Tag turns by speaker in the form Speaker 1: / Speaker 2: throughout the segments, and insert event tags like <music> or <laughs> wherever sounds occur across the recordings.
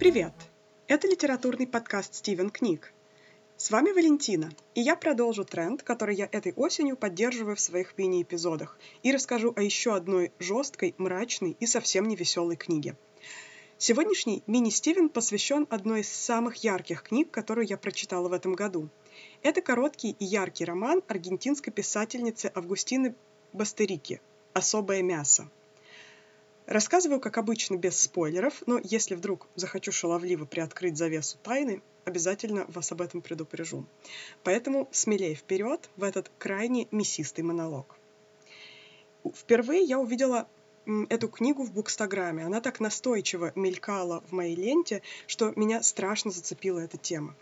Speaker 1: Привет! Это литературный подкаст «Стивен Книг». С вами Валентина, и я продолжу тренд, который я этой осенью поддерживаю в своих мини-эпизодах, и расскажу о еще одной жесткой, мрачной и совсем не веселой книге. Сегодняшний мини-Стивен посвящен одной из самых ярких книг, которую я прочитала в этом году. Это короткий и яркий роман аргентинской писательницы Августины Бастерики «Особое мясо». Рассказываю, как обычно, без спойлеров, но если вдруг захочу шаловливо приоткрыть завесу тайны, обязательно вас об этом предупрежу. Поэтому смелее вперед в этот крайне мясистый монолог. Впервые я увидела эту книгу в Букстаграме. Она так настойчиво мелькала в моей ленте, что меня страшно зацепила эта тема.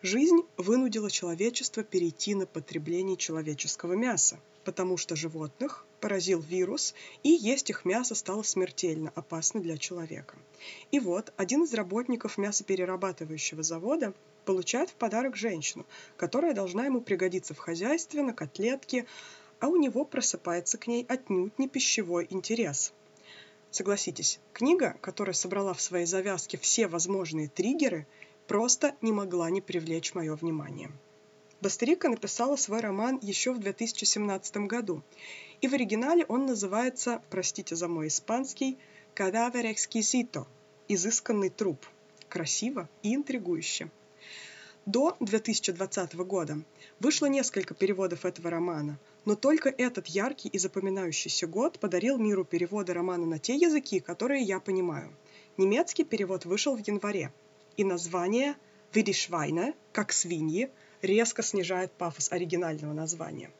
Speaker 1: Жизнь вынудила человечество перейти на потребление человеческого мяса, потому что животных поразил вирус, и есть их мясо стало смертельно опасно для человека. И вот один из работников мясоперерабатывающего завода получает в подарок женщину, которая должна ему пригодиться в хозяйстве, на котлетке, а у него просыпается к ней отнюдь не пищевой интерес. Согласитесь, книга, которая собрала в своей завязке все возможные триггеры – просто не могла не привлечь мое внимание. Бастерика написала свой роман еще в 2017 году, и в оригинале он называется, простите за мой испанский, «Кадавер экскизито» – «Изысканный труп». Красиво и интригующе. До 2020 года вышло несколько переводов этого романа, но только этот яркий и запоминающийся год подарил миру переводы романа на те языки, которые я понимаю. Немецкий перевод вышел в январе, и название «Wie die Schweine», как свиньи, резко снижает пафос оригинального названия.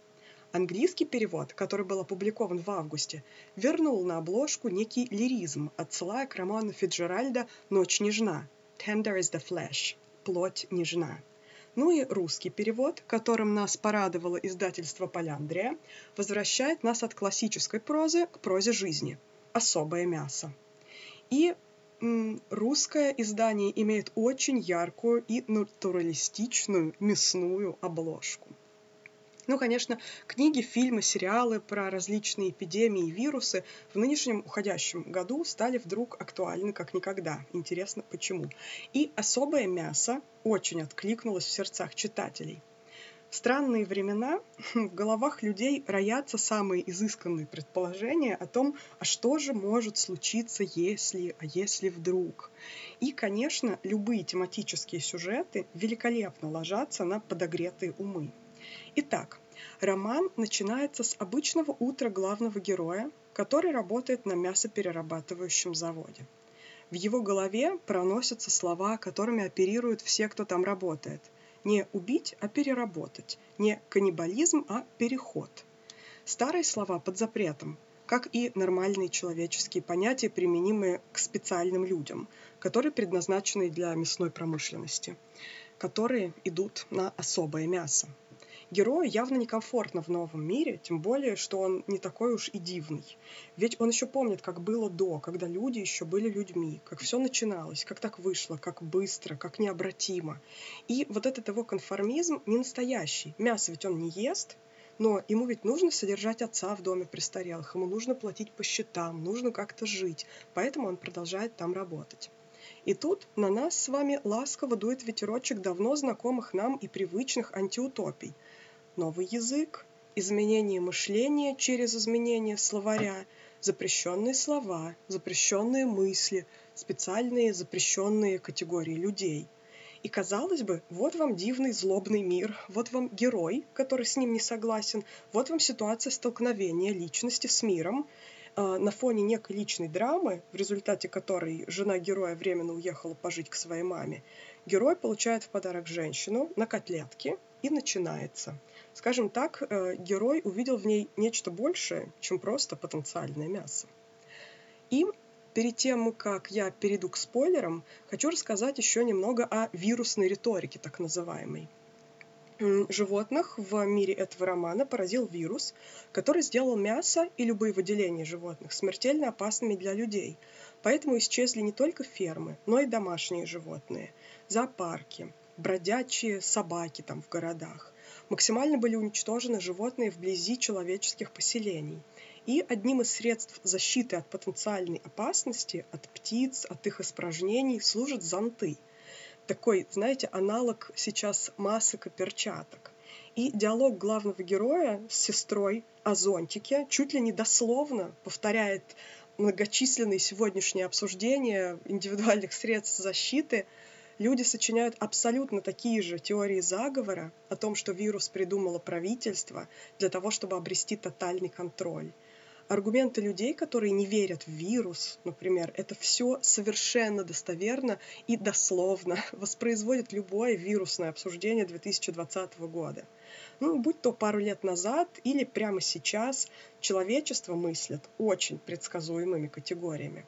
Speaker 1: Английский перевод, который был опубликован в августе, вернул на обложку некий лиризм, отсылая к роману Фиджеральда «Ночь нежна» «Tender is the flesh» «Плоть нежна». Ну и русский перевод, которым нас порадовало издательство «Поляндрия», возвращает нас от классической прозы к прозе жизни «Особое мясо». И русское издание имеет очень яркую и натуралистичную мясную обложку. Ну, конечно, книги, фильмы, сериалы про различные эпидемии и вирусы в нынешнем уходящем году стали вдруг актуальны как никогда. Интересно, почему. И особое мясо очень откликнулось в сердцах читателей – в странные времена <laughs> в головах людей роятся самые изысканные предположения о том, а что же может случиться, если, а если вдруг. И, конечно, любые тематические сюжеты великолепно ложатся на подогретые умы. Итак, роман начинается с обычного утра главного героя, который работает на мясоперерабатывающем заводе. В его голове проносятся слова, которыми оперируют все, кто там работает – не убить, а переработать. Не каннибализм, а переход. Старые слова под запретом, как и нормальные человеческие понятия, применимые к специальным людям, которые предназначены для мясной промышленности, которые идут на особое мясо. Герою явно некомфортно в новом мире, тем более, что он не такой уж и дивный. Ведь он еще помнит, как было до, когда люди еще были людьми, как все начиналось, как так вышло, как быстро, как необратимо. И вот этот его конформизм не настоящий. Мясо ведь он не ест, но ему ведь нужно содержать отца в доме престарелых, ему нужно платить по счетам, нужно как-то жить, поэтому он продолжает там работать. И тут на нас с вами ласково дует ветерочек давно знакомых нам и привычных антиутопий – новый язык, изменение мышления через изменение словаря, запрещенные слова, запрещенные мысли, специальные запрещенные категории людей. И казалось бы, вот вам дивный злобный мир, вот вам герой, который с ним не согласен, вот вам ситуация столкновения личности с миром, а, на фоне некой личной драмы, в результате которой жена героя временно уехала пожить к своей маме, герой получает в подарок женщину на котлетке, и начинается. Скажем так, э, герой увидел в ней нечто большее, чем просто потенциальное мясо. И перед тем, как я перейду к спойлерам, хочу рассказать еще немного о вирусной риторике, так называемой. Животных в мире этого романа поразил вирус, который сделал мясо и любые выделения животных смертельно опасными для людей. Поэтому исчезли не только фермы, но и домашние животные, зоопарки, бродячие собаки там в городах. Максимально были уничтожены животные вблизи человеческих поселений. И одним из средств защиты от потенциальной опасности, от птиц, от их испражнений служат зонты. Такой, знаете, аналог сейчас масок и перчаток. И диалог главного героя с сестрой о зонтике чуть ли не дословно повторяет многочисленные сегодняшние обсуждения индивидуальных средств защиты, люди сочиняют абсолютно такие же теории заговора о том, что вирус придумало правительство для того, чтобы обрести тотальный контроль. Аргументы людей, которые не верят в вирус, например, это все совершенно достоверно и дословно <laughs> воспроизводит любое вирусное обсуждение 2020 года. Ну, будь то пару лет назад или прямо сейчас, человечество мыслит очень предсказуемыми категориями.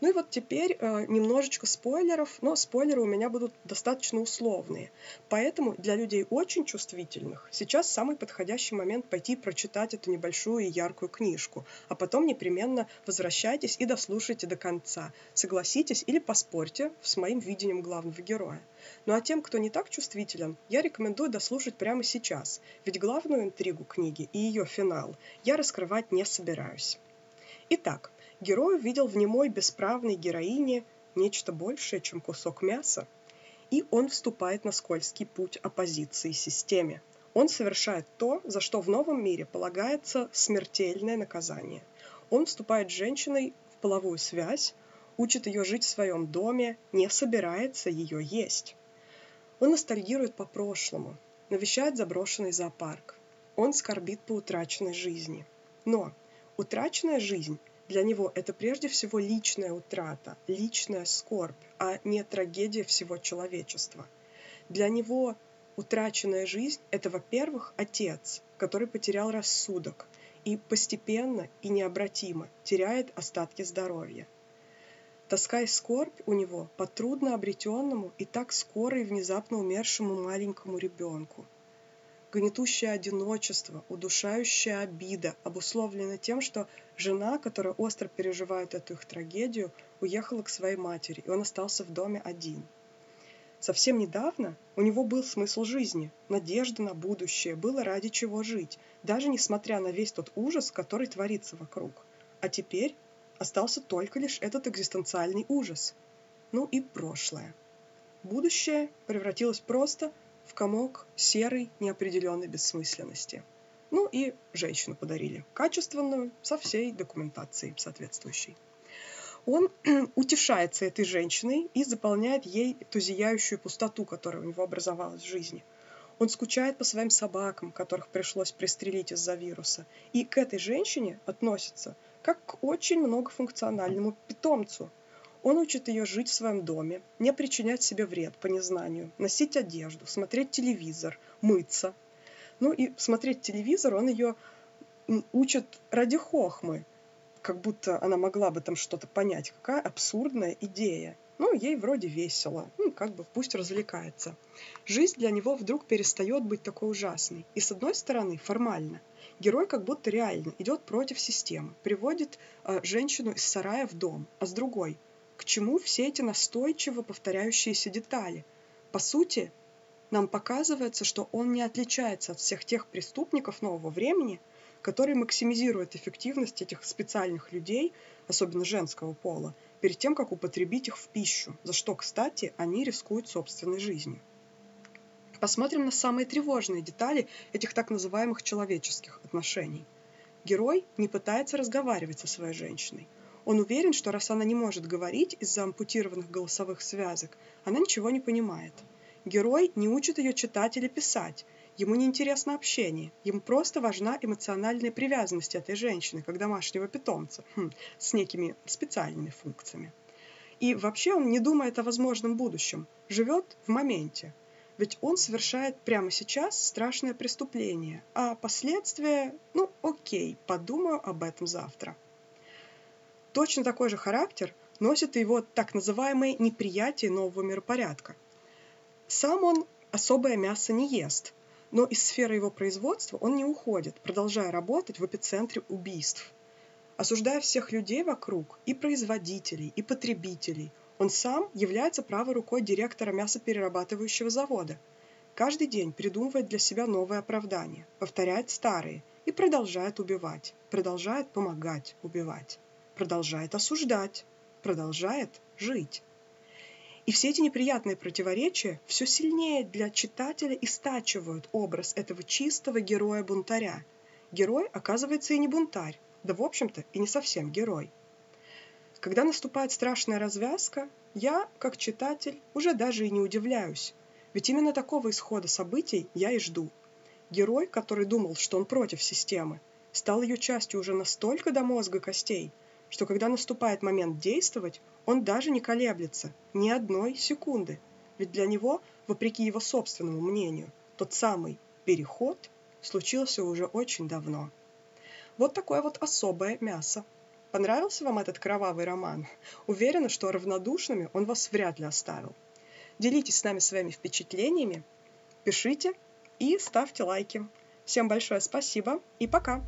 Speaker 1: Ну и вот теперь э, немножечко спойлеров, но спойлеры у меня будут достаточно условные. Поэтому для людей очень чувствительных сейчас самый подходящий момент пойти прочитать эту небольшую и яркую книжку, а потом непременно возвращайтесь и дослушайте до конца. Согласитесь или поспорьте с моим видением главного героя. Ну а тем, кто не так чувствителен, я рекомендую дослушать прямо сейчас, ведь главную интригу книги и ее финал я раскрывать не собираюсь. Итак, герой увидел в немой бесправной героине нечто большее, чем кусок мяса, и он вступает на скользкий путь оппозиции системе. Он совершает то, за что в новом мире полагается смертельное наказание. Он вступает с женщиной в половую связь, учит ее жить в своем доме, не собирается ее есть. Он ностальгирует по прошлому, навещает заброшенный зоопарк. Он скорбит по утраченной жизни. Но утраченная жизнь для него это прежде всего личная утрата, личная скорбь, а не трагедия всего человечества. Для него утраченная жизнь – это, во-первых, отец, который потерял рассудок и постепенно и необратимо теряет остатки здоровья. Тоска и скорбь у него по трудно обретенному и так скоро и внезапно умершему маленькому ребенку – гнетущее одиночество, удушающая обида обусловлена тем, что жена, которая остро переживает эту их трагедию, уехала к своей матери, и он остался в доме один. Совсем недавно у него был смысл жизни, надежда на будущее, было ради чего жить, даже несмотря на весь тот ужас, который творится вокруг. А теперь остался только лишь этот экзистенциальный ужас. Ну и прошлое. Будущее превратилось просто в комок серой неопределенной бессмысленности. Ну и женщину подарили, качественную, со всей документацией соответствующей. Он <clears throat> утешается этой женщиной и заполняет ей ту зияющую пустоту, которая у него образовалась в жизни. Он скучает по своим собакам, которых пришлось пристрелить из-за вируса, и к этой женщине относится как к очень многофункциональному питомцу, он учит ее жить в своем доме, не причинять себе вред по незнанию, носить одежду, смотреть телевизор, мыться. Ну и смотреть телевизор он ее учит ради хохмы, как будто она могла бы там что-то понять. Какая абсурдная идея. Ну, ей вроде весело, ну, как бы пусть развлекается. Жизнь для него вдруг перестает быть такой ужасной. И с одной стороны, формально, герой как будто реально идет против системы, приводит э, женщину из сарая в дом, а с другой, к чему все эти настойчиво повторяющиеся детали? По сути, нам показывается, что он не отличается от всех тех преступников нового времени, которые максимизируют эффективность этих специальных людей, особенно женского пола, перед тем, как употребить их в пищу, за что, кстати, они рискуют собственной жизнью. Посмотрим на самые тревожные детали этих так называемых человеческих отношений. Герой не пытается разговаривать со своей женщиной. Он уверен, что раз она не может говорить из-за ампутированных голосовых связок, она ничего не понимает. Герой не учит ее читать или писать. Ему не интересно общение. Ему просто важна эмоциональная привязанность этой женщины, как домашнего питомца, хм, с некими специальными функциями. И вообще он не думает о возможном будущем, живет в моменте. Ведь он совершает прямо сейчас страшное преступление, а последствия, ну окей, подумаю об этом завтра. Точно такой же характер носит его так называемое неприятие нового миропорядка. Сам он особое мясо не ест, но из сферы его производства он не уходит, продолжая работать в эпицентре убийств. Осуждая всех людей вокруг, и производителей, и потребителей, он сам является правой рукой директора мясоперерабатывающего завода. каждый день придумывает для себя новые оправдания, повторяет старые и продолжает убивать, продолжает помогать убивать, продолжает осуждать, продолжает жить. И все эти неприятные противоречия все сильнее для читателя истачивают образ этого чистого героя-бунтаря. Герой, оказывается, и не бунтарь, да в общем-то и не совсем герой. Когда наступает страшная развязка, я, как читатель, уже даже и не удивляюсь, ведь именно такого исхода событий я и жду. Герой, который думал, что он против системы, стал ее частью уже настолько до мозга костей, что когда наступает момент действовать, он даже не колеблется ни одной секунды, ведь для него, вопреки его собственному мнению, тот самый переход случился уже очень давно. Вот такое вот особое мясо. Понравился вам этот кровавый роман? Уверена, что равнодушными он вас вряд ли оставил. Делитесь с нами своими впечатлениями, пишите и ставьте лайки. Всем большое спасибо и пока!